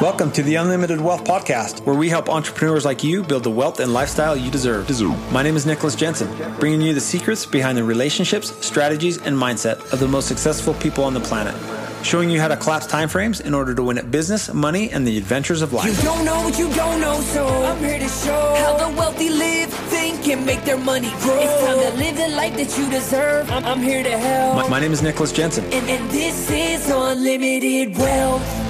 Welcome to the Unlimited Wealth Podcast, where we help entrepreneurs like you build the wealth and lifestyle you deserve. deserve. My name is Nicholas Jensen, bringing you the secrets behind the relationships, strategies, and mindset of the most successful people on the planet. Showing you how to collapse timeframes in order to win at business, money, and the adventures of life. You don't know what you don't know, so I'm here to show how the wealthy live, think, and make their money grow. It's time to live the life that you deserve. I'm, I'm here to help. My, my name is Nicholas Jensen. And, and this is Unlimited Wealth.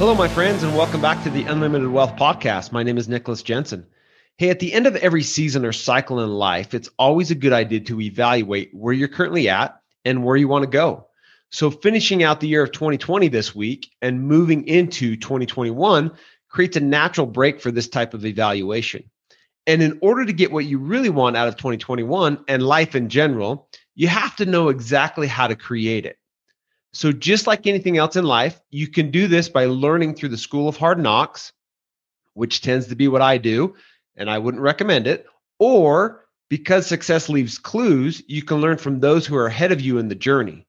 Hello, my friends, and welcome back to the Unlimited Wealth Podcast. My name is Nicholas Jensen. Hey, at the end of every season or cycle in life, it's always a good idea to evaluate where you're currently at and where you want to go. So, finishing out the year of 2020 this week and moving into 2021 creates a natural break for this type of evaluation. And in order to get what you really want out of 2021 and life in general, you have to know exactly how to create it. So, just like anything else in life, you can do this by learning through the school of hard knocks, which tends to be what I do, and I wouldn't recommend it. Or because success leaves clues, you can learn from those who are ahead of you in the journey.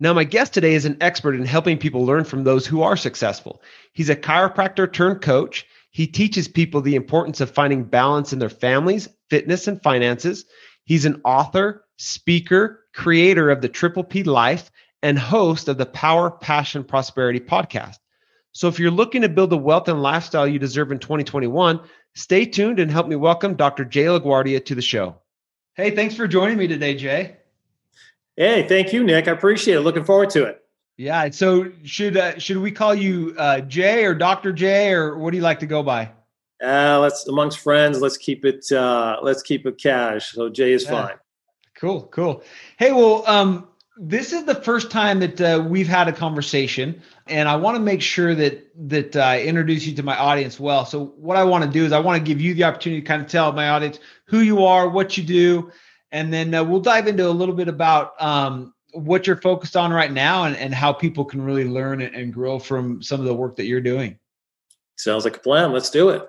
Now, my guest today is an expert in helping people learn from those who are successful. He's a chiropractor turned coach. He teaches people the importance of finding balance in their families, fitness, and finances. He's an author, speaker, creator of the Triple P Life, and host of the Power, Passion, Prosperity podcast. So if you're looking to build the wealth and lifestyle you deserve in 2021, stay tuned and help me welcome Dr. Jay LaGuardia to the show. Hey, thanks for joining me today, Jay. Hey, thank you, Nick. I appreciate it. Looking forward to it. Yeah. So should uh, should we call you uh, Jay or Dr. Jay or what do you like to go by? Uh, let's amongst friends. Let's keep it. Uh, let's keep it cash. So Jay is yeah. fine. Cool. Cool. Hey, well, um, this is the first time that uh, we've had a conversation, and I want to make sure that that I introduce you to my audience well. So, what I want to do is I want to give you the opportunity to kind of tell my audience who you are, what you do, and then uh, we'll dive into a little bit about um, what you're focused on right now and, and how people can really learn and grow from some of the work that you're doing. Sounds like a plan. Let's do it.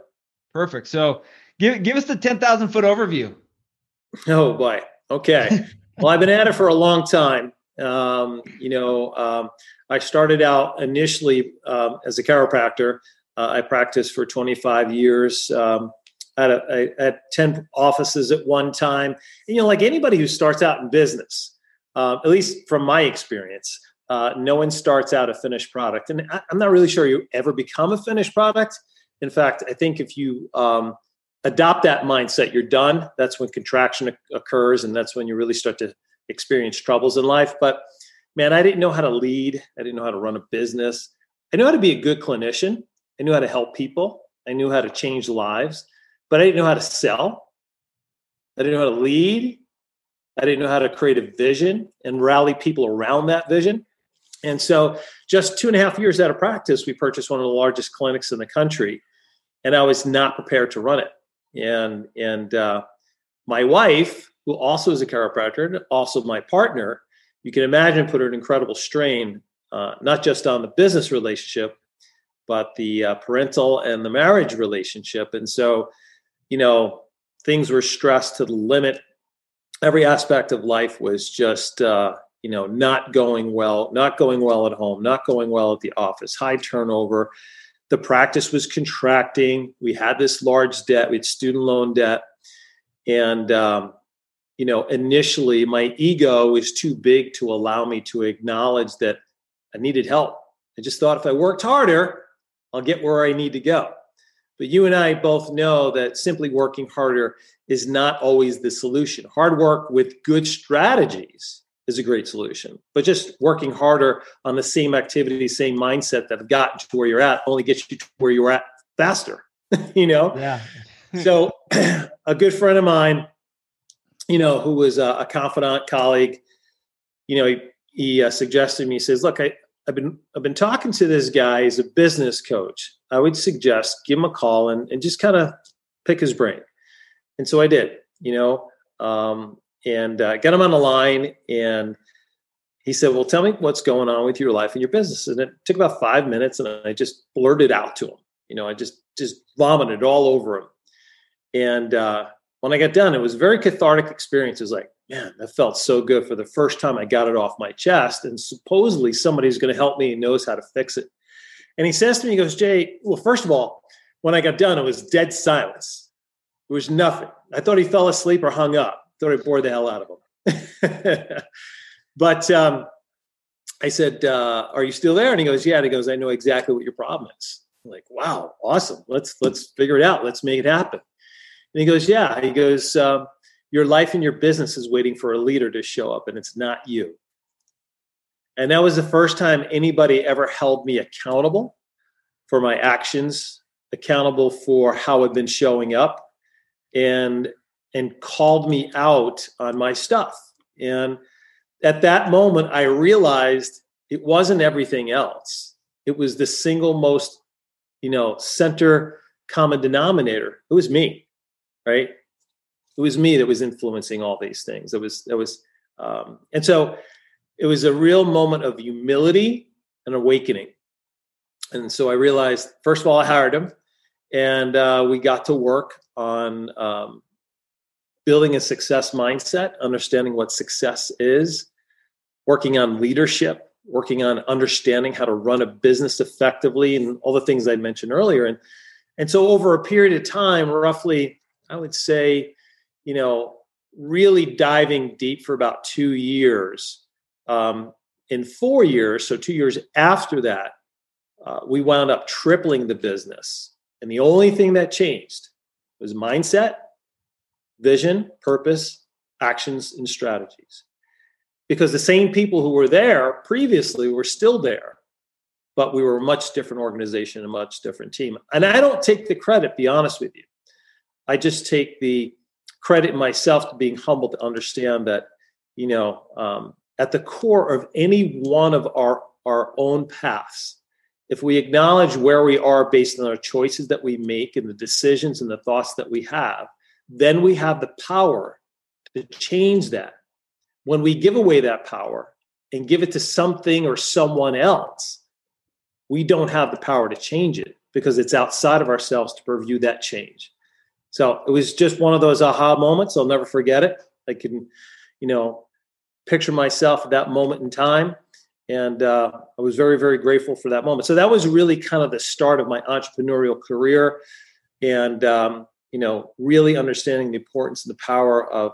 Perfect. So, give give us the ten thousand foot overview. Oh boy. Okay. well, I've been at it for a long time. Um, you know, um, I started out initially um, as a chiropractor. Uh, I practiced for 25 years. Um, at, a, at 10 offices at one time. And, you know, like anybody who starts out in business, uh, at least from my experience, uh, no one starts out a finished product. And I, am not really sure you ever become a finished product. In fact, I think if you um, adopt that mindset, you're done. That's when contraction occurs, and that's when you really start to experience troubles in life. But man, I didn't know how to lead. I didn't know how to run a business. I knew how to be a good clinician. I knew how to help people. I knew how to change lives, but I didn't know how to sell. I didn't know how to lead. I didn't know how to create a vision and rally people around that vision. And so, just two and a half years out of practice, we purchased one of the largest clinics in the country, and I was not prepared to run it and and uh, my wife, who also is a chiropractor, also my partner, you can imagine put an incredible strain, uh, not just on the business relationship, but the uh, parental and the marriage relationship. And so, you know, things were stressed to the limit. Every aspect of life was just, uh, you know, not going well, not going well at home, not going well at the office, high turnover the practice was contracting. We had this large debt, we had student loan debt. And, um, you know, initially my ego was too big to allow me to acknowledge that I needed help. I just thought if I worked harder, I'll get where I need to go. But you and I both know that simply working harder is not always the solution. Hard work with good strategies is a great solution. But just working harder on the same activity, same mindset that have gotten to where you're at only gets you to where you're at faster, you know? Yeah. so a good friend of mine, you know, who was a, a confidant colleague, you know, he, he uh, suggested me, he says, look, I, I've been, I've been talking to this guy, he's a business coach. I would suggest give him a call and, and just kind of pick his brain. And so I did, you know, um, and uh, got him on the line and he said well tell me what's going on with your life and your business and it took about five minutes and i just blurted out to him you know i just just vomited all over him and uh, when i got done it was a very cathartic experience it was like man that felt so good for the first time i got it off my chest and supposedly somebody's going to help me and knows how to fix it And he says to me, he goes, Jay, well, first of all, when I got done, it was dead silence. There was nothing. I thought he fell asleep or hung up. Thought I bored the hell out of him. but um, I said, uh, "Are you still there?" And he goes, "Yeah." And he goes, "I know exactly what your problem is." I'm like, "Wow, awesome! Let's let's figure it out. Let's make it happen." And he goes, "Yeah." He goes, um, "Your life and your business is waiting for a leader to show up, and it's not you." And that was the first time anybody ever held me accountable for my actions, accountable for how I've been showing up, and and called me out on my stuff. And at that moment, I realized it wasn't everything else. It was the single most, you know, center common denominator. It was me, right? It was me that was influencing all these things. It was, it was, um, and so it was a real moment of humility and awakening. And so I realized, first of all, I hired him, and uh, we got to work on um, building a success mindset, understanding what success is, working on leadership, working on understanding how to run a business effectively, and all the things I mentioned earlier. And and so over a period of time, roughly, I would say, you know, really diving deep for about two years. Um, in four years, so two years after that, uh, we wound up tripling the business. And the only thing that changed was mindset, vision, purpose, actions, and strategies. Because the same people who were there previously were still there but we were a much different organization a much different team. And i don't take the credit be honest with you. I just take the credit myself to being humble to understand that you know um, at the core of any one of our our own paths if we acknowledge where we are based on our choices that we make and the decisions and the thoughts that we have then we have the power to change that when we give away that power and give it to something or someone else, we don't have the power to change it because it's outside of ourselves to purview that change. So it was just one of those aha moments. I'll never forget it. I can, you know, picture myself at that moment in time. And uh, I was very, very grateful for that moment. So that was really kind of the start of my entrepreneurial career. And, um, you know, really understanding the importance and the power of,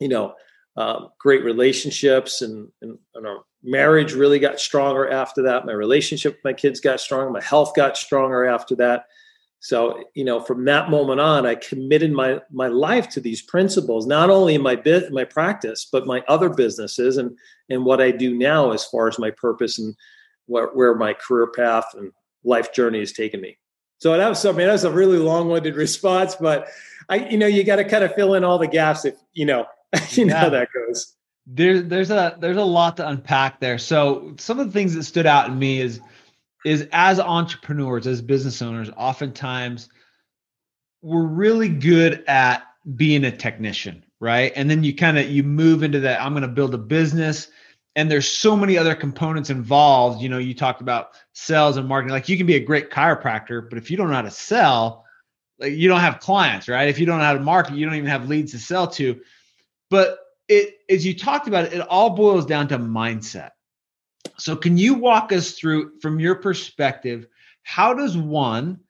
you know, um, great relationships and, and, and, our marriage really got stronger after that. My relationship with my kids got stronger. My health got stronger after that. So you know from that moment on i committed my my life to these principles not only in my bit my practice but my other businesses and and what i do now as far as my purpose and where, where my career path and life journey has taken me so that was I mean that was a really long-winded response but i you know you got to kind of fill in all the gaps if you know you know yeah. how that goes. There's there's a there's a lot to unpack there. So some of the things that stood out in me is is as entrepreneurs, as business owners, oftentimes we're really good at being a technician, right? And then you kind of you move into that I'm going to build a business and there's so many other components involved. You know, you talked about sales and marketing. Like you can be a great chiropractor, but if you don't know how to sell, like you don't have clients, right? If you don't know how to market, you don't even have leads to sell to. But it, as you talked about it, it all boils down to mindset. So, can you walk us through, from your perspective, how does one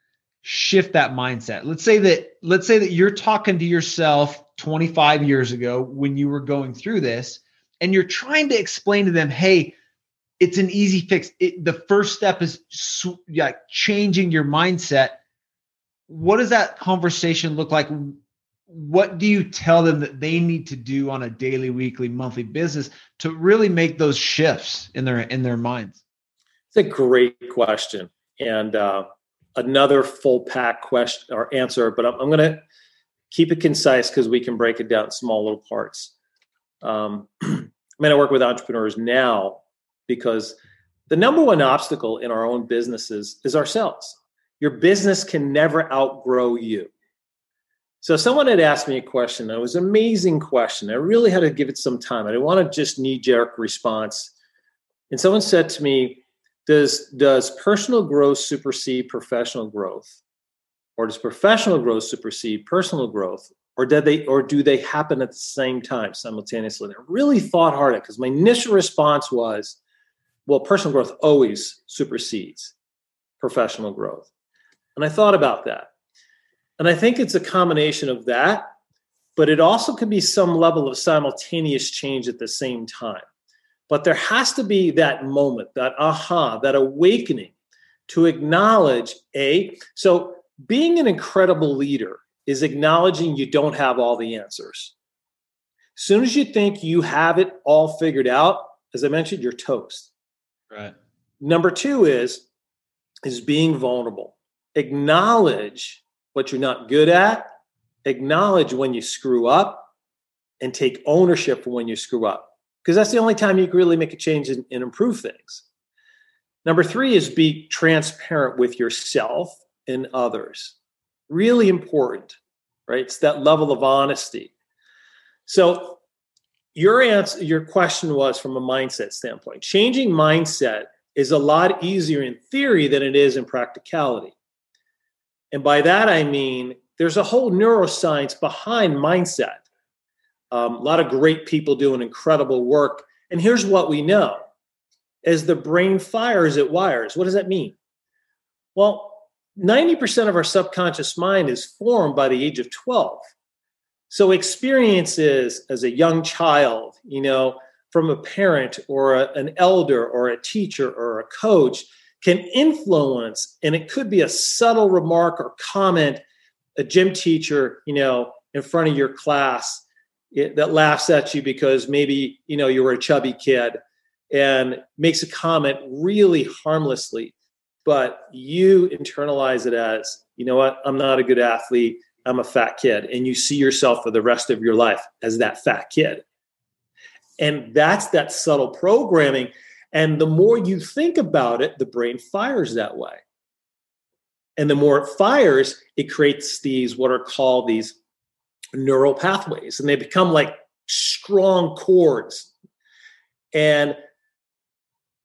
shift that mindset? Let's say that, let's say that you're talking to yourself 25 years ago when you were going through this, and you're trying to explain to them, hey, it's an easy fix. It, the first step is yeah, changing your mindset. What does that conversation look like? what do you tell them that they need to do on a daily weekly monthly business to really make those shifts in their in their minds it's a great question and uh, another full pack question or answer but i'm, I'm going to keep it concise because we can break it down in small little parts um, i mean i work with entrepreneurs now because the number one obstacle in our own businesses is ourselves your business can never outgrow you so someone had asked me a question. It was an amazing question. I really had to give it some time. I didn't want to just knee jerk response. And someone said to me, "Does does personal growth supersede professional growth, or does professional growth supersede personal growth, or did they or do they happen at the same time simultaneously?" I really thought hard at because my initial response was, "Well, personal growth always supersedes." professional growth. And I thought about that. And I think it's a combination of that, but it also could be some level of simultaneous change at the same time. But there has to be that moment, that aha, that awakening to acknowledge A. So being an incredible leader is acknowledging you don't have all the answers. As soon as you think you have it all figured out, as I mentioned, you're toast. Right. Number two is is being vulnerable. Acknowledge what you're not good at. Acknowledge when you screw up, and take ownership for when you screw up, because that's the only time you can really make a change and, and improve things. Number three is be transparent with yourself and others. Really important, right? It's that level of honesty. So your answer, your question was from a mindset standpoint. Changing mindset is a lot easier in theory than it is in practicality. And by that I mean there's a whole neuroscience behind mindset. Um, a lot of great people doing incredible work. And here's what we know as the brain fires, it wires. What does that mean? Well, 90% of our subconscious mind is formed by the age of 12. So experiences as a young child, you know, from a parent or a, an elder or a teacher or a coach can influence, and it could be a subtle remark or comment, a gym teacher, you know, in front of your class it, that laughs at you because maybe, you know, you were a chubby kid and makes a comment really harmlessly, but you internalize it as, you know what, I'm not a good athlete. I'm a fat kid. And you see yourself for the rest of your life as that fat kid. And that's that subtle programming. And the more you think about it, the brain fires that way. And the more it fires, it creates these what are called these neural pathways. And they become like strong cords. And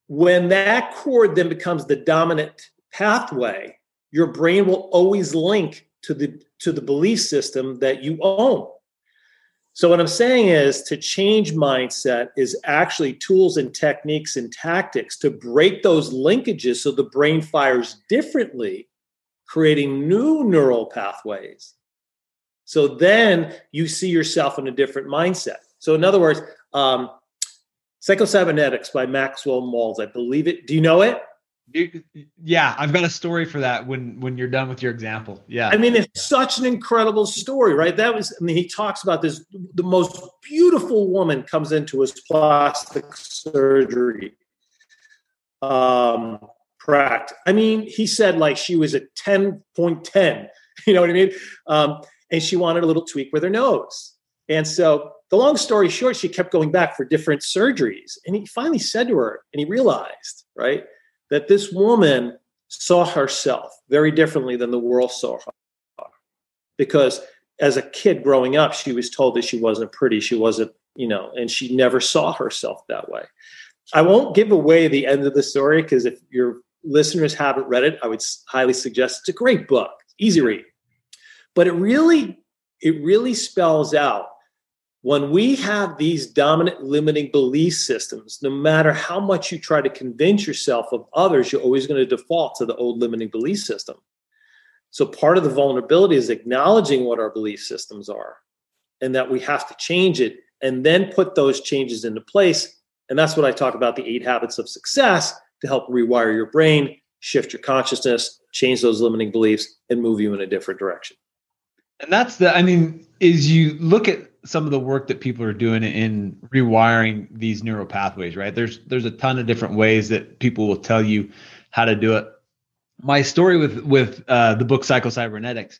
when that cord then becomes the dominant pathway, your brain will always link to the to the belief system that you own. So what I'm saying is to change mindset is actually tools and techniques and tactics to break those linkages so the brain fires differently, creating new neural pathways. So then you see yourself in a different mindset. So in other words, um, Psychocybernetics by Maxwell Maltz. I believe it. Do you know it? yeah, I've got a story for that when when you're done with your example. Yeah. I mean, it's such an incredible story, right? That was I mean, he talks about this the most beautiful woman comes into his plastic surgery um practice. I mean, he said like she was a 10.10, you know what I mean? Um, and she wanted a little tweak with her nose. And so the long story short, she kept going back for different surgeries. And he finally said to her, and he realized, right? that this woman saw herself very differently than the world saw her. Because as a kid growing up, she was told that she wasn't pretty, she wasn't, you know, and she never saw herself that way. I won't give away the end of the story because if your listeners haven't read it, I would highly suggest it's a great book, easy read. But it really, it really spells out when we have these dominant limiting belief systems, no matter how much you try to convince yourself of others, you're always going to default to the old limiting belief system. So, part of the vulnerability is acknowledging what our belief systems are and that we have to change it and then put those changes into place. And that's what I talk about the eight habits of success to help rewire your brain, shift your consciousness, change those limiting beliefs, and move you in a different direction. And that's the, I mean, is you look at some of the work that people are doing in rewiring these neural pathways, right? There's there's a ton of different ways that people will tell you how to do it. My story with with uh, the book Psychocybernetics,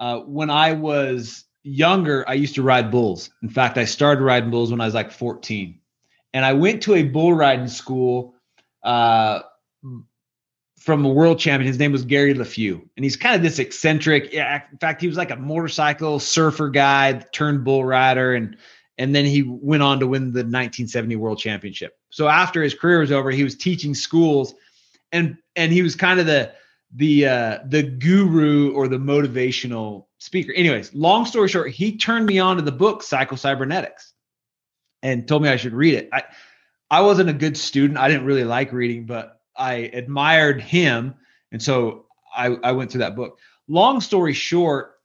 uh, when I was younger, I used to ride bulls. In fact, I started riding bulls when I was like 14, and I went to a bull riding school uh, from a world champion. His name was Gary Leffew, and he's kind of this eccentric. Yeah, in fact, he was like a motorcycle surfer guy, turned bull rider, and and then he went on to win the 1970 World Championship. So after his career was over, he was teaching schools, and and he was kind of the the uh, the guru or the motivational speaker. Anyways, long story short, he turned me on to the book Psychocybernetics, and told me I should read it. I I wasn't a good student. I didn't really like reading, but I admired him And so I, I went through that book. Long story short,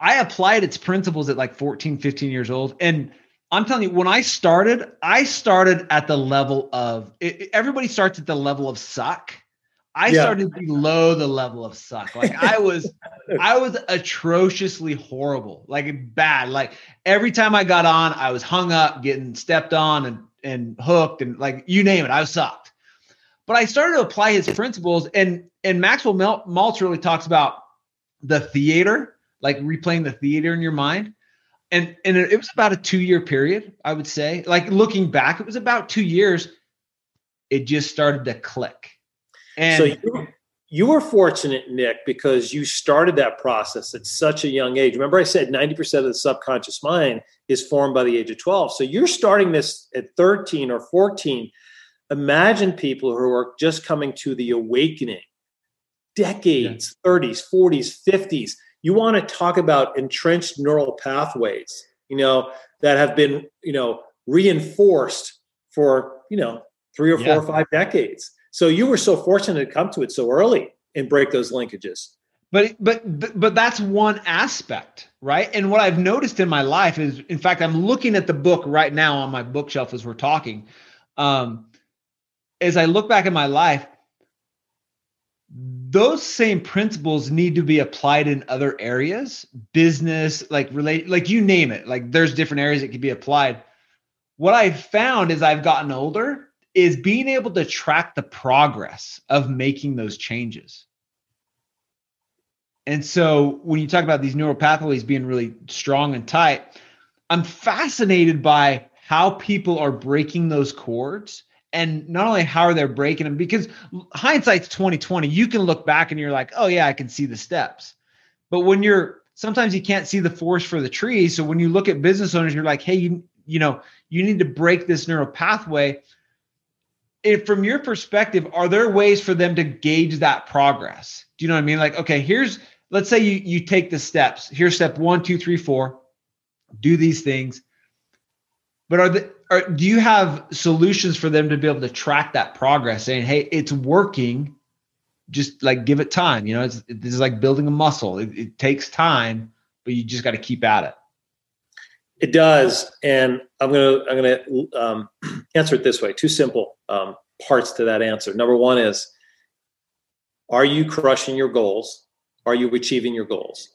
I applied its principles at like 14, 15 years old. And I'm telling you, when I started, I started at the level of it, everybody starts at the level of suck. I yeah. started below the level of suck. Like I was, I was atrociously horrible, like bad. Like every time I got on, I was hung up, getting stepped on and and hooked, and like you name it, I was sucked. But I started to apply his principles, and and Maxwell Maltz really talks about the theater, like replaying the theater in your mind. And and it was about a two year period, I would say. Like looking back, it was about two years. It just started to click and so you, you were fortunate, Nick, because you started that process at such a young age. Remember, I said 90% of the subconscious mind is formed by the age of 12. So you're starting this at 13 or 14. Imagine people who are just coming to the awakening, decades, yeah. 30s, 40s, 50s. You want to talk about entrenched neural pathways, you know, that have been, you know, reinforced for, you know, three or four yeah. or five decades. So you were so fortunate to come to it so early and break those linkages. But but but that's one aspect, right? And what I've noticed in my life is, in fact, I'm looking at the book right now on my bookshelf as we're talking. Um, as I look back at my life, those same principles need to be applied in other areas, business, like relate, like you name it. Like there's different areas that can be applied. What I've found as I've gotten older is being able to track the progress of making those changes. And so when you talk about these neural pathways being really strong and tight, I'm fascinated by how people are breaking those cords and not only how are they breaking them because hindsight's 2020 you can look back and you're like oh yeah i can see the steps but when you're sometimes you can't see the forest for the trees so when you look at business owners you're like hey you, you know you need to break this neural pathway if from your perspective, are there ways for them to gauge that progress? Do you know what I mean? Like, okay, here's let's say you you take the steps. Here's step one, two, three, four. Do these things. But are the are do you have solutions for them to be able to track that progress, saying, hey, it's working. Just like give it time. You know, it's this is like building a muscle. It, it takes time, but you just got to keep at it. It does, and I'm gonna I'm gonna um, answer it this way. Two simple um, parts to that answer. Number one is, are you crushing your goals? Are you achieving your goals?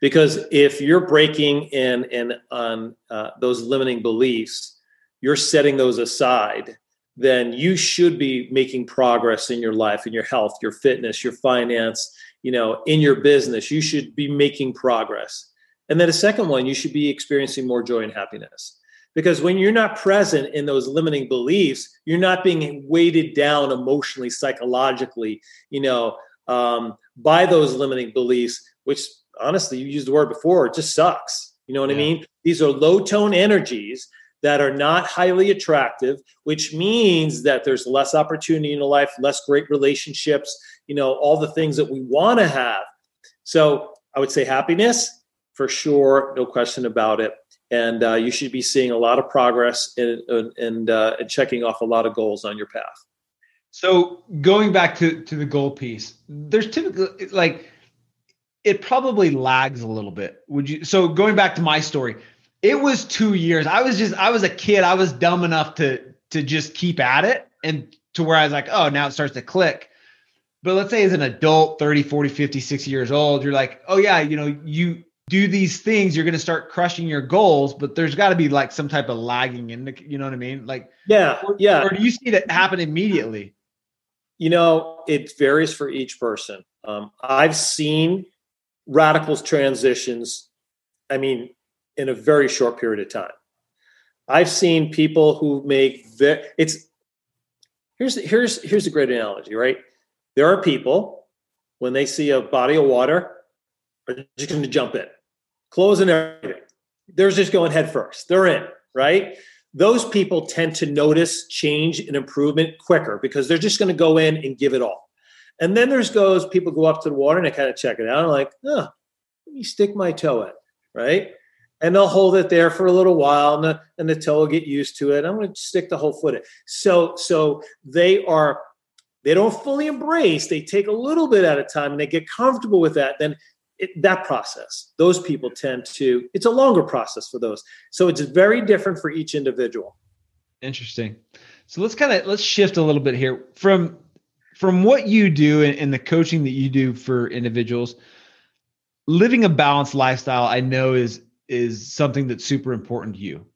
Because if you're breaking in in on uh, those limiting beliefs, you're setting those aside. Then you should be making progress in your life, in your health, your fitness, your finance. You know, in your business, you should be making progress and then a second one, you should be experiencing more joy and happiness. Because when you're not present in those limiting beliefs, you're not being weighted down emotionally, psychologically, you know, um, by those limiting beliefs, which honestly, you used the word before, it just sucks. You know what yeah. I mean? These are low tone energies that are not highly attractive, which means that there's less opportunity in life, less great relationships, you know, all the things that we want to have. So I would say happiness, for sure, no question about it. And uh, you should be seeing a lot of progress and and, uh, and checking off a lot of goals on your path. So going back to to the goal piece, there's typically like it probably lags a little bit. Would you? So going back to my story, it was two years. I was just I was a kid. I was dumb enough to to just keep at it and to where I was like, oh, now it starts to click. But let's say as an adult, 30, 40, 50, 60 years old, you're like, oh yeah, you know, you do these things, you're going to start crushing your goals, but there's got to be like some type of lagging in the, you know what I mean? Like, yeah, or, yeah. Or do you see that happen immediately? You know, it varies for each person. Um, I've seen radicals transitions, I mean, in a very short period of time. I've seen people who make ve- it's here's here's here's a great analogy, right? There are people when they see a body of water are just going to jump in clothes and everything. They're just going head first. They're in, right? Those people tend to notice change and improvement quicker because they're just going to go in and give it all. And then there's goes people go up to the water and they kind of check it out. And like, oh, let me stick my toe in, right? And they'll hold it there for a little while, and the, and the toe will get used to it. I'm going to stick the whole foot in. So, so they are they don't fully embrace, they take a little bit at a time and they get comfortable with that, then it, that process, those people tend to, it's a longer process for those. So it's very different for each individual. Interesting. So let's kind of let's shift a little bit here from from what you do and, and the coaching that you do for individuals. Living a balanced lifestyle, I know is is something that's super important to you.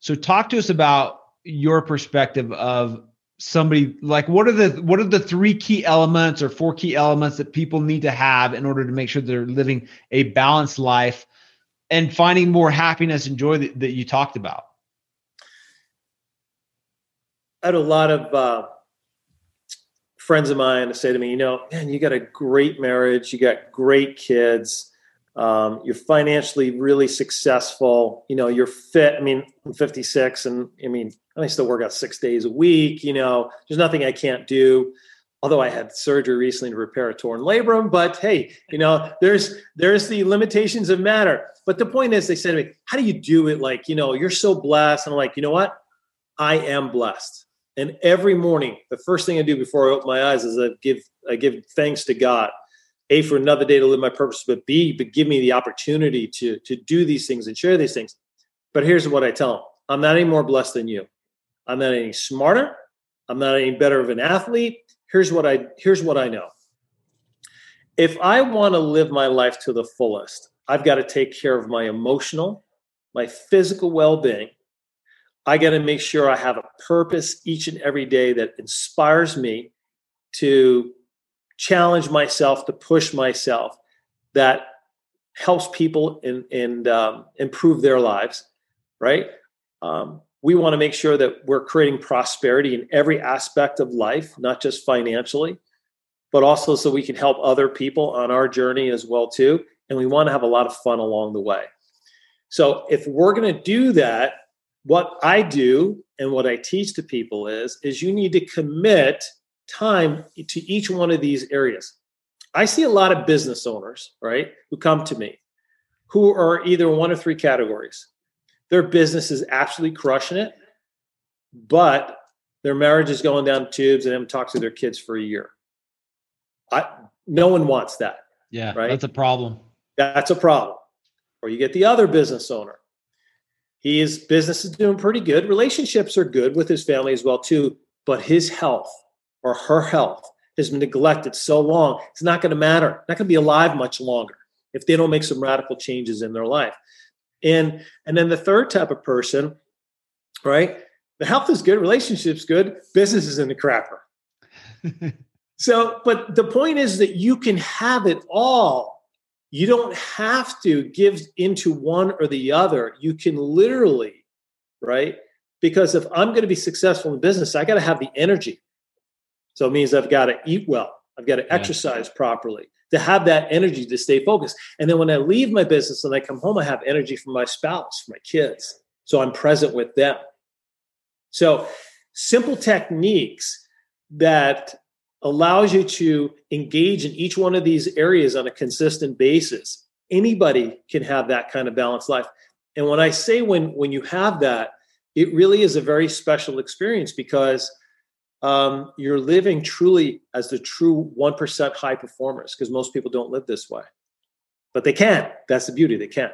So talk to us about your perspective of somebody like what are the what are the three key elements or four key elements that people need to have in order to make sure they're living a balanced life and finding more happiness and joy that, that you talked about i had a lot of uh, friends of mine say to me you know man you got a great marriage you got great kids um, you're financially really successful you know you're fit i mean i'm 56 and i mean I still work out six days a week. You know, there's nothing I can't do. Although I had surgery recently to repair a torn labrum, but hey, you know, there's there's the limitations of matter. But the point is, they said to me, "How do you do it? Like, you know, you're so blessed." And I'm like, you know what? I am blessed. And every morning, the first thing I do before I open my eyes is I give I give thanks to God, a for another day to live my purpose, but b but give me the opportunity to to do these things and share these things. But here's what I tell them: I'm not any more blessed than you. I'm not any smarter. I'm not any better of an athlete. Here's what I here's what I know. If I want to live my life to the fullest, I've got to take care of my emotional, my physical well-being. I got to make sure I have a purpose each and every day that inspires me to challenge myself, to push myself, that helps people and um, improve their lives, right? Um, we want to make sure that we're creating prosperity in every aspect of life, not just financially, but also so we can help other people on our journey as well too. And we want to have a lot of fun along the way. So if we're going to do that, what I do and what I teach to people is is you need to commit time to each one of these areas. I see a lot of business owners, right, who come to me who are either one of three categories their business is absolutely crushing it, but their marriage is going down tubes and haven't talked to their kids for a year. I, no one wants that. Yeah, right. That's a problem. That's a problem. Or you get the other business owner. His business is doing pretty good. Relationships are good with his family as well too, but his health or her health has been neglected so long. It's not going to matter. Not going to be alive much longer if they don't make some radical changes in their life. And and then the third type of person, right? The health is good, relationships good, business is in the crapper. so, but the point is that you can have it all. You don't have to give into one or the other. You can literally, right? Because if I'm going to be successful in business, I got to have the energy. So it means I've got to eat well. I've got to yeah. exercise properly to have that energy to stay focused. And then when I leave my business and I come home, I have energy for my spouse, for my kids. So I'm present with them. So simple techniques that allows you to engage in each one of these areas on a consistent basis. Anybody can have that kind of balanced life. And when I say when when you have that, it really is a very special experience because um, you're living truly as the true 1% high performers because most people don't live this way but they can that's the beauty they can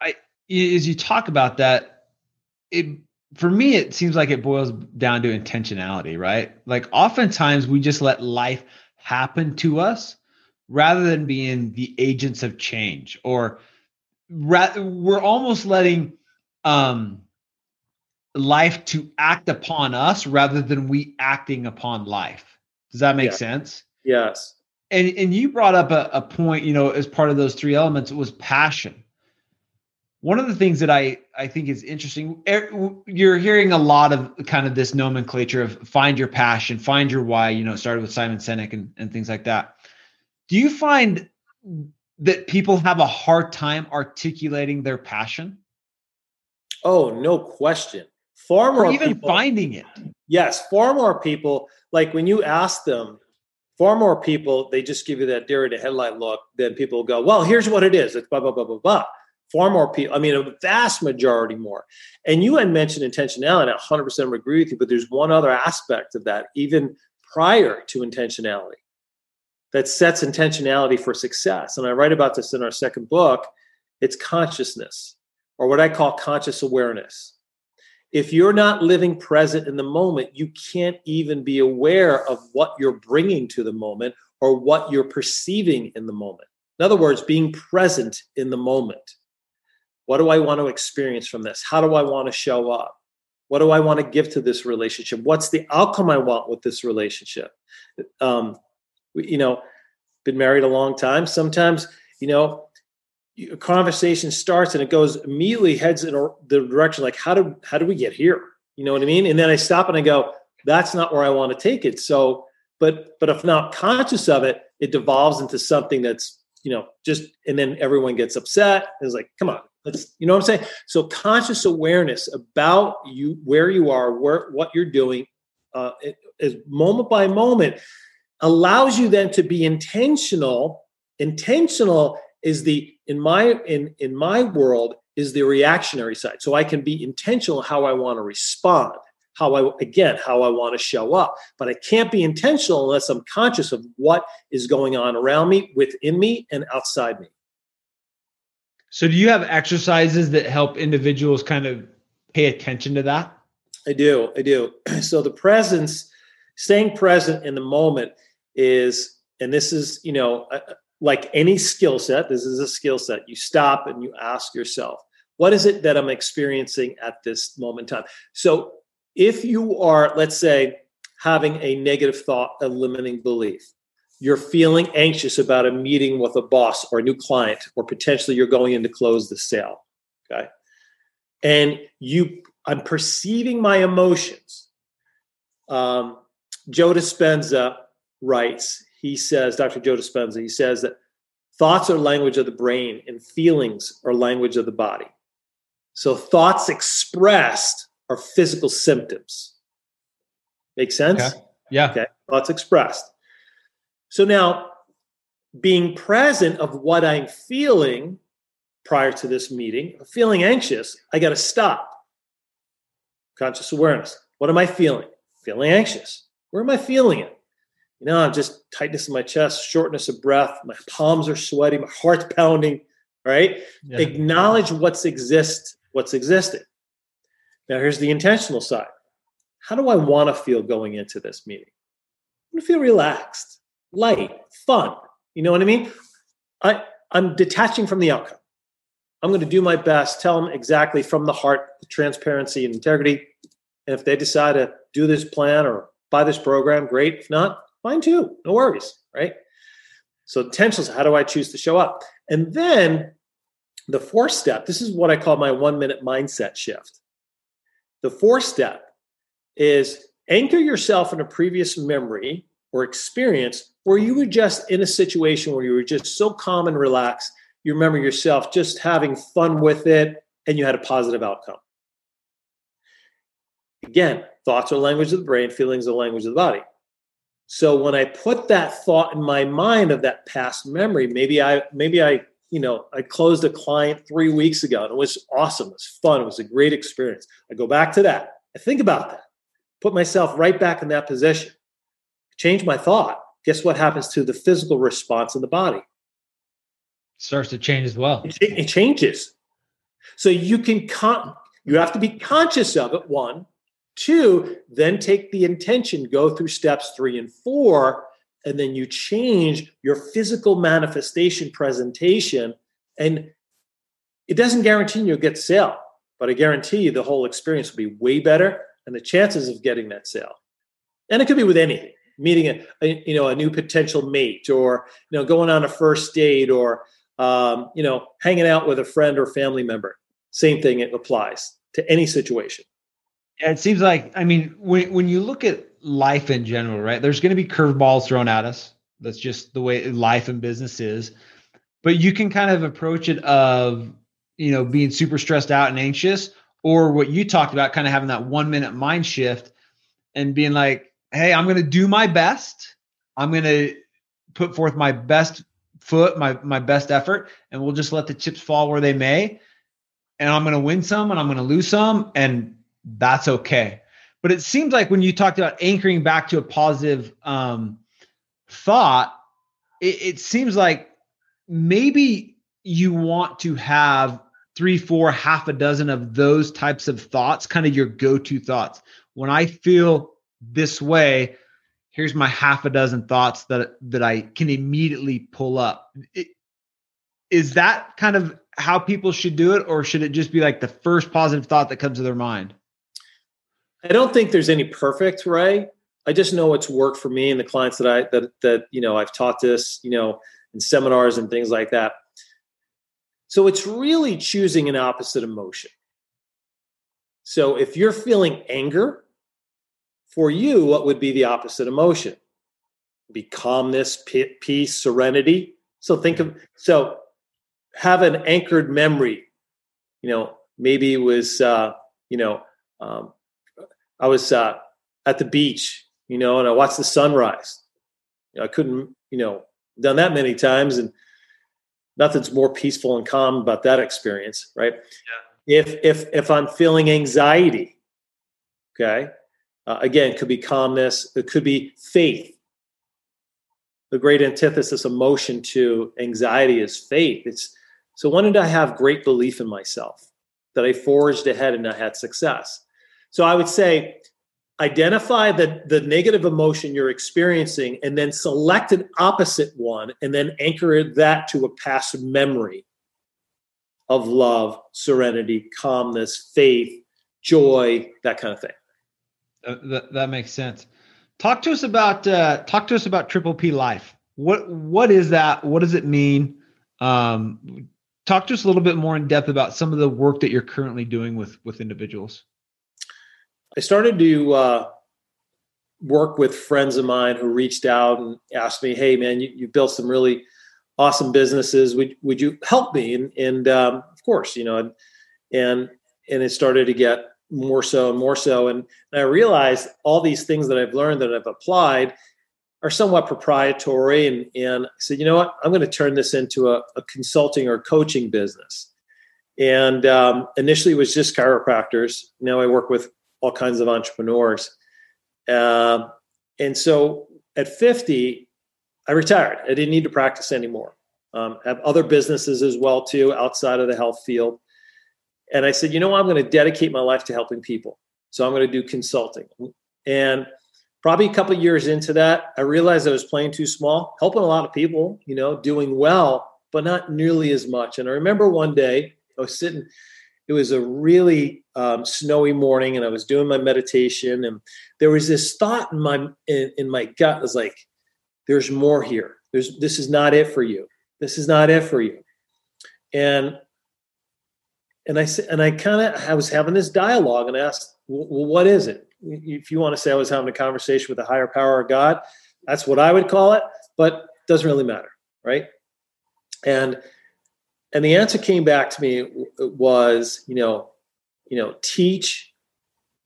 i as you talk about that it for me it seems like it boils down to intentionality right like oftentimes we just let life happen to us rather than being the agents of change or ra- we're almost letting um life to act upon us rather than we acting upon life. Does that make yeah. sense? Yes. And and you brought up a, a point, you know, as part of those three elements was passion. One of the things that I I think is interesting, er, you're hearing a lot of kind of this nomenclature of find your passion, find your why. You know, it started with Simon Sinek and, and things like that. Do you find that people have a hard time articulating their passion? Oh, no question far more or even people, finding it. Yes, far more people. Like when you ask them, far more people they just give you that deer in the headlight look. Then people go, "Well, here's what it is. It's blah blah blah blah blah." Far more people. I mean, a vast majority more. And you had mentioned intentionality. I 100% agree with you. But there's one other aspect of that, even prior to intentionality that sets intentionality for success. And I write about this in our second book. It's consciousness, or what I call conscious awareness. If you're not living present in the moment, you can't even be aware of what you're bringing to the moment or what you're perceiving in the moment. In other words, being present in the moment. What do I want to experience from this? How do I want to show up? What do I want to give to this relationship? What's the outcome I want with this relationship? Um, you know, been married a long time. Sometimes, you know, a conversation starts and it goes immediately heads in the direction like, how do how do we get here? You know what I mean? And then I stop and I go, that's not where I want to take it. So, but but if not conscious of it, it devolves into something that's you know just and then everyone gets upset. It's like, come on, let's you know what I'm saying. So conscious awareness about you, where you are, where what you're doing, uh, is moment by moment allows you then to be intentional. Intentional is the in my in in my world is the reactionary side. So i can be intentional how i want to respond how i again how i want to show up. But i can't be intentional unless i'm conscious of what is going on around me within me and outside me so do you have exercises that help individuals kind of pay attention to that? I do i do. So the presence staying present in the moment is and this is you know uh, uh, like any skill set this is a skill set. You stop and you ask yourself what is it that i'm experiencing at this moment in time? So if you are let's say having a negative thought a limiting belief you're feeling anxious about a meeting with a boss or a new client or potentially you're going in to close the sale okay and you i'm perceiving my emotions um, joe dispenza writes, he says, Dr. Joe Dispenza, he says that thoughts are language of the brain and feelings are language of the body. So thoughts expressed are physical symptoms. Make sense? Yeah. Okay. Thoughts expressed. So now being present of what I'm feeling prior to this meeting, feeling anxious, I got to stop. Conscious awareness. What am I feeling? Feeling anxious. Where am I feeling it? you know, I'm just tightness in my chest, shortness of breath, my palms are sweaty, my heart's pounding, right? Yeah. Acknowledge what's exist, what's existed. Now here's the intentional side. How do I want to feel going into this meeting? I want to feel relaxed, light, fun. You know what I mean? I, I'm detaching from the outcome. I'm going to do my best, tell them exactly from the heart, the transparency and integrity. And if they decide to do this plan or buy this program, great. If not, Fine too. No worries, right? So intentions, how do I choose to show up? And then the fourth step, this is what I call my one minute mindset shift. The fourth step is anchor yourself in a previous memory or experience where you were just in a situation where you were just so calm and relaxed. You remember yourself just having fun with it and you had a positive outcome. Again, thoughts are language of the brain, feelings are language of the body. So when I put that thought in my mind of that past memory, maybe I maybe I you know I closed a client three weeks ago and it was awesome, it was fun, it was a great experience. I go back to that, I think about that, put myself right back in that position, change my thought. Guess what happens to the physical response in the body? It starts to change as well. It, it changes. So you can con- you have to be conscious of it. One, Two, then take the intention, go through steps three and four, and then you change your physical manifestation presentation. And it doesn't guarantee you'll get sale, but I guarantee you the whole experience will be way better and the chances of getting that sale. And it could be with anything, meeting a, a you know a new potential mate, or you know going on a first date, or um, you know hanging out with a friend or family member. Same thing it applies to any situation. Yeah, it seems like I mean when when you look at life in general, right? There's going to be curveballs thrown at us. That's just the way life and business is. But you can kind of approach it of you know being super stressed out and anxious, or what you talked about, kind of having that one minute mind shift and being like, "Hey, I'm going to do my best. I'm going to put forth my best foot, my my best effort, and we'll just let the chips fall where they may. And I'm going to win some, and I'm going to lose some, and that's okay. but it seems like when you talked about anchoring back to a positive um, thought, it, it seems like maybe you want to have three, four, half a dozen of those types of thoughts, kind of your go-to thoughts. When I feel this way, here's my half a dozen thoughts that that I can immediately pull up. It, is that kind of how people should do it, or should it just be like the first positive thought that comes to their mind? I don't think there's any perfect right. I just know what's worked for me and the clients that I that that you know I've taught this, you know, in seminars and things like that. So it's really choosing an opposite emotion. So if you're feeling anger, for you, what would be the opposite emotion? Be calmness, peace, serenity. So think of so have an anchored memory. You know, maybe it was uh, you know um, I was uh, at the beach, you know, and I watched the sunrise. You know, I couldn't, you know, done that many times, and nothing's more peaceful and calm about that experience, right? Yeah. If if if I'm feeling anxiety, okay, uh, again, could be calmness, it could be faith. The great antithesis emotion to anxiety is faith. It's so when did I have great belief in myself that I forged ahead and I had success? So I would say identify the, the negative emotion you're experiencing and then select an opposite one and then anchor that to a past memory of love, serenity, calmness, faith, joy, that kind of thing. Uh, that, that makes sense. Talk to us about uh, talk to us about Triple P Life. What what is that? What does it mean? Um, talk to us a little bit more in depth about some of the work that you're currently doing with with individuals. I started to uh, work with friends of mine who reached out and asked me, "Hey, man, you, you built some really awesome businesses. Would would you help me?" And, and um, of course, you know, and and and it started to get more so and more so, and, and I realized all these things that I've learned that I've applied are somewhat proprietary. And and I said, you know what, I'm going to turn this into a, a consulting or coaching business. And um, initially, it was just chiropractors. Now I work with all kinds of entrepreneurs. Uh, and so at 50, I retired. I didn't need to practice anymore. Um, have other businesses as well too outside of the health field. And I said, you know. I'm going to dedicate my life to helping people. So I'm going to do consulting. And probably a couple years into that, I realized I was playing too small, helping a lot of people, you know, doing well, but not nearly as much. And I remember one day I was sitting it was a really um, snowy morning and i was doing my meditation and there was this thought in my in, in my gut was like there's more here there's this is not it for you this is not it for you and and i and i kind of i was having this dialogue and I asked well what is it? If you want to say i was having a conversation with a higher power of god that's what i would call it but doesn't really matter right? And and the answer came back to me was you know you know teach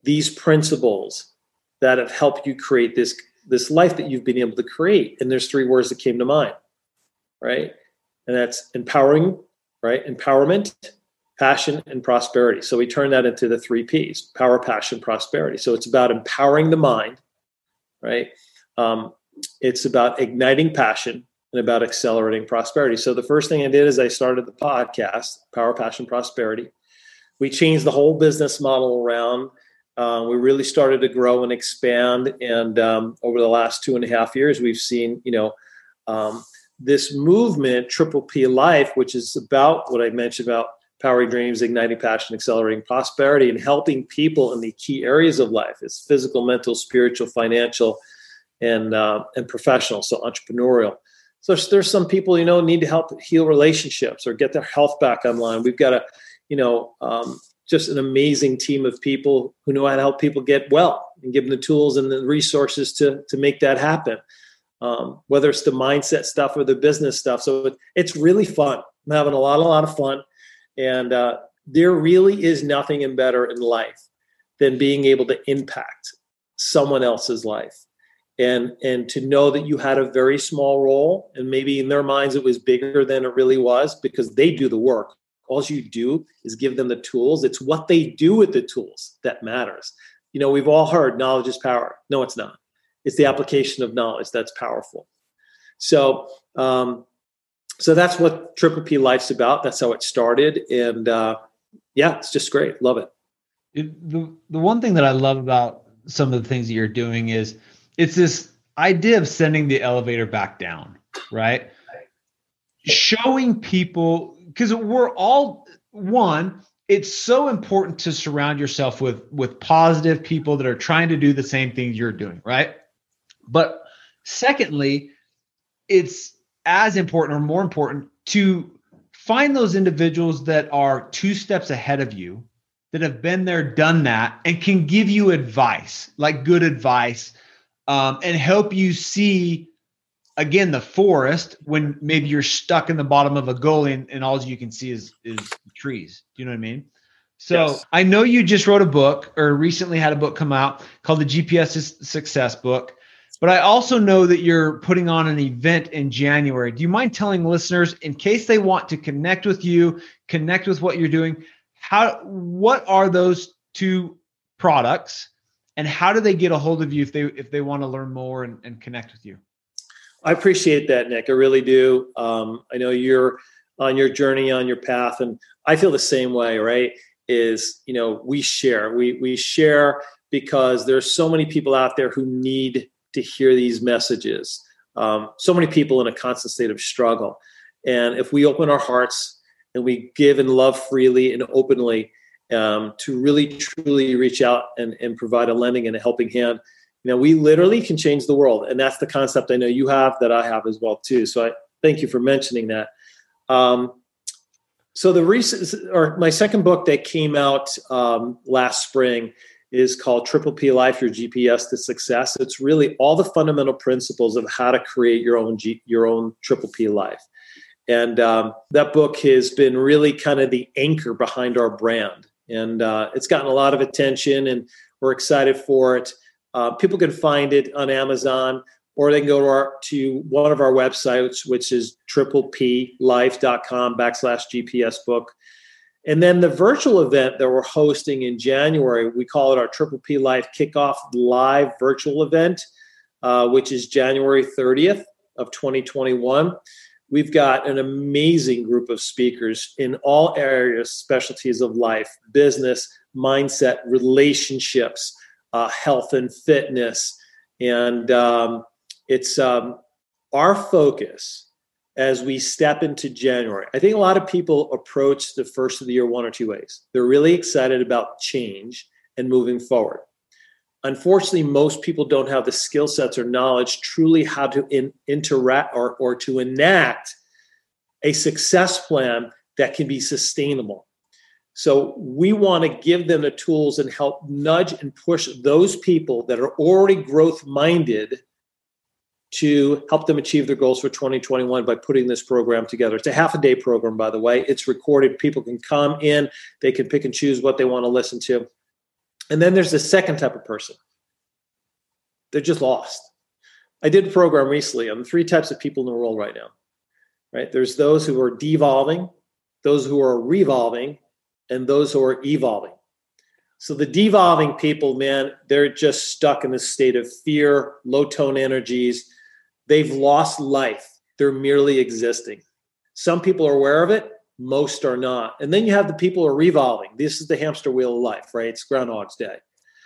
these principles that have helped you create this this life that you've been able to create. And there's three words that came to mind right? And that's empowering right? Empowerment passion and prosperity so we turn that into the three p's power passion prosperity so it's about empowering the mind right um, it's about igniting passion and about accelerating prosperity. So the first thing I did is I started the podcast, Power, Passion, Prosperity. We changed the whole business model around. Uh, we really started to grow and expand, and um, over the last two and a half years, we've seen you know um, this movement, Triple P Life, which is about what I mentioned about powering dreams, igniting passion, accelerating prosperity, and helping people in the key areas of life: is physical, mental, spiritual, financial, and uh, and professional. So entrepreneurial so there's some people you know need to help heal relationships or get their health back online. We've got a, you know, um, just an amazing team of people who know how to help people get well and give them the tools and the resources to to make that happen. Um, whether it's the mindset stuff or the business stuff. So it, it's really fun. I'm having a lot, a lot of fun, and uh, there really is nothing better in life than being able to impact someone else's life and and to know that you had a very small role and maybe in their minds it was bigger than it really was because they do the work all you do is give them the tools it's what they do with the tools that matters you know, we've all heard knowledge is power. No, it's not. It's the application of knowledge that's powerful. So, um, so that's what Triple P Life's about. That's how it started, and uh, yeah, it's just great. Love it. it. The the one thing that I love about some of the things that you're doing is it's this idea of sending the elevator back down, right? Showing people because we're all one it's so important to surround yourself with with positive people that are trying to do the same things you're doing right but secondly it's as important or more important to find those individuals that are two steps ahead of you that have been there done that and can give you advice like good advice um, and help you see again the forest when maybe you're stuck in the bottom of a gully and, and all you can see is is trees. Do you know what I mean? So yes. I know you just wrote a book or recently had a book come out called the GPS Success Book. But I also know that you're putting on an event in January. Do you mind telling listeners, in case they want to connect with you, connect with what you're doing, how what are those two products and how do they get a hold of you if they if they want to learn more and, and connect with you? I appreciate that, Nick. I really do. Um, I know you're on your journey, on your path, and I feel the same way. Right? Is you know we share, we we share because there's so many people out there who need to hear these messages. Um, so many people in a constant state of struggle, and if we open our hearts and we give and love freely and openly um, to really truly reach out and, and provide a lending and a helping hand you know we literally can change the world. And that's the concept i know you have that i have as well too. So i thank you for mentioning that. Um, so the recent or my second book that came out um, last spring is called triple p life your gps to success. It's really all the fundamental principles of how to create your own G, your own triple p life. And um, that book has been really kind of the anchor behind our brand. And uh, it's gotten a lot of attention and we're excited for it. Uh, people can find it on Amazon or they can go to, our, to one of our websites, which is tripleplife.com backslash GPS book. And then the virtual event that we're hosting in January, we call it our Triple P Life Kickoff Live virtual event, uh, which is January 30th of 2021. We've got an amazing group of speakers in all areas, specialties of life, business, mindset, relationships, uh, health and fitness. And um, it's um, our focus as we step into January. I think a lot of people approach the first of the year one or two ways. They're really excited about change and moving forward. Unfortunately, most people don't have the skill sets or knowledge truly how to in, interact or, or to enact a success plan that can be sustainable. So we want to give them the tools and help nudge and push those people that are already growth minded to help them achieve their goals for 2021 by putting this program together. It's a half a day program, by the way. It's recorded. People can come in, they can pick and choose what they want to listen to. And then there's the second type of person. They're just lost. I did a program recently on three types of people in the world right now. Right? There's those who are devolving, those who are revolving, and those who are evolving. So the devolving people, man, they're just stuck in this state of fear, low tone energies. They've lost life. They're merely existing. Some people are aware of it, most are not. And then you have the people who are revolving. This is the hamster wheel of life, right? It's Groundhog's Day.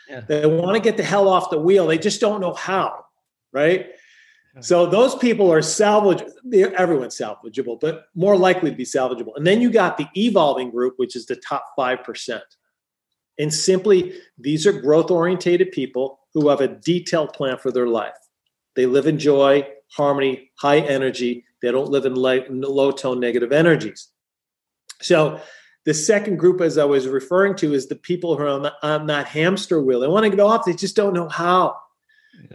Yeah. They want to get the hell off the wheel. They just don't know how, right? So those people are salvageable. Everyone's salvageable, but more likely to be salvageable. And then you got the evolving group, which is the top 5%. And simply, these are growth orientated people who have a detailed plan for their life. They live in joy, harmony, high energy. They don't live in low tone negative energies. So, the second group, as I was referring to, is the people who are on, the, on that hamster wheel. They want to get off, they just don't know how.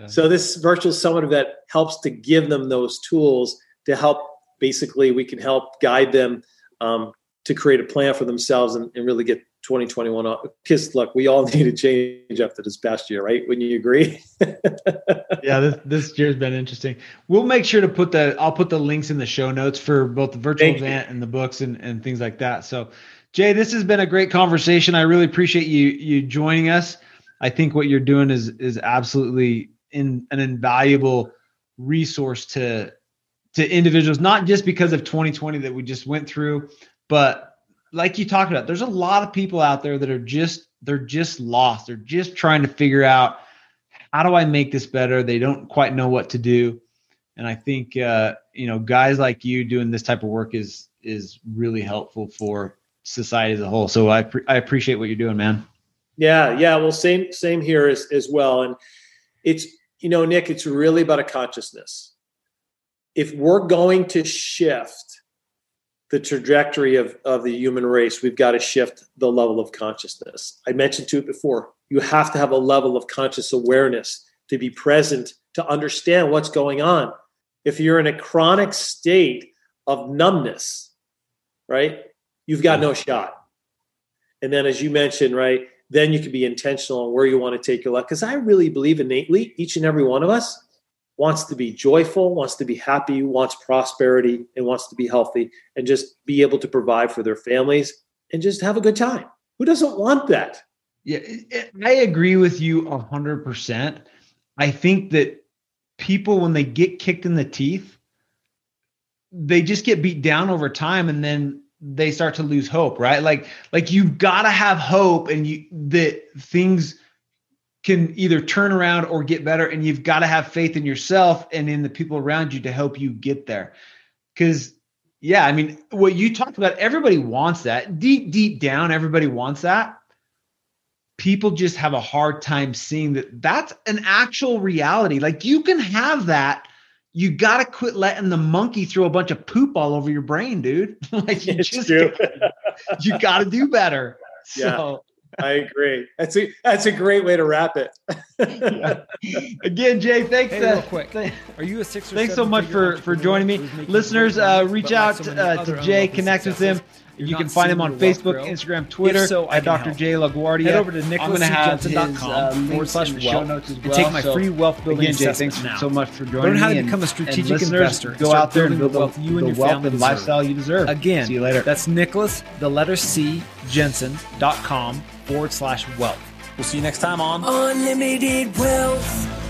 So this virtual summit event helps to give them those tools to help. Basically, we can help guide them um, to create a plan for themselves and, and really get 2021 off. Uh, because look, we all need a change after this past year, right? Wouldn't you agree? yeah, this this year's been interesting. We'll make sure to put the I'll put the links in the show notes for both the virtual Thank event you. and the books and, and things like that. So Jay, this has been a great conversation. I really appreciate you you joining us. I think what you're doing is is absolutely in an invaluable resource to to individuals, not just because of 2020 that we just went through, but like you talked about, there's a lot of people out there that are just they're just lost. They're just trying to figure out how do I make this better? They don't quite know what to do. And I think uh, you know, guys like you doing this type of work is is really helpful for society as a whole. So I I appreciate what you're doing, man. Yeah, yeah. Well, same same here as as well. And it's you know, Nick, it's really about a consciousness. If we're going to shift the trajectory of, of the human race, we've got to shift the level of consciousness. I mentioned to it before. You have to have a level of conscious awareness to be present to understand what's going on. If you're in a chronic state of numbness, right, you've got no mm-hmm. shot. And then, as you mentioned, right, then you can be intentional on where you want to take your life. Because I really believe innately, each and every one of us wants to be joyful, wants to be happy, wants prosperity, and wants to be healthy and just be able to provide for their families and just have a good time. Who doesn't want that? Yeah, I agree with you 100%. I think that people, when they get kicked in the teeth, they just get beat down over time and then they start to lose hope, right? Like like you've got to have hope and you that things can either turn around or get better and you've got to have faith in yourself and in the people around you to help you get there. Cuz yeah, I mean, what you talked about everybody wants that. Deep deep down everybody wants that. People just have a hard time seeing that that's an actual reality. Like you can have that you got to quit letting the monkey throw a bunch of poop all over your brain, dude. like you It's just you got to do better. Yeah. So I agree. That's a that's a great way to wrap it. yeah. again, Jay, thanks. Hey, uh, real quick. th- Are you a six or Thanks so much for for joining me, listeners. Uh, reach but like out so uh, to Jay, connect with him. successes, You you're can find him on Facebook, grow? Instagram, Twitter. So, at Dr. help. J LaGuardia. Head over to I'm gonna nicholasjensen.com uh, forward slash in show notes as well. and take my So, free wealth building Again, Jay, thanks now. so much for joining me. Learn how to become a strategic listeners, investor and Go out there and build the wealth you and the your wealth family and deserve. lifestyle you deserve. Again, see you later. That's Nicholas, the letter C, Jensen.com forward slash wealth. We'll see you next time on Unlimited wealth.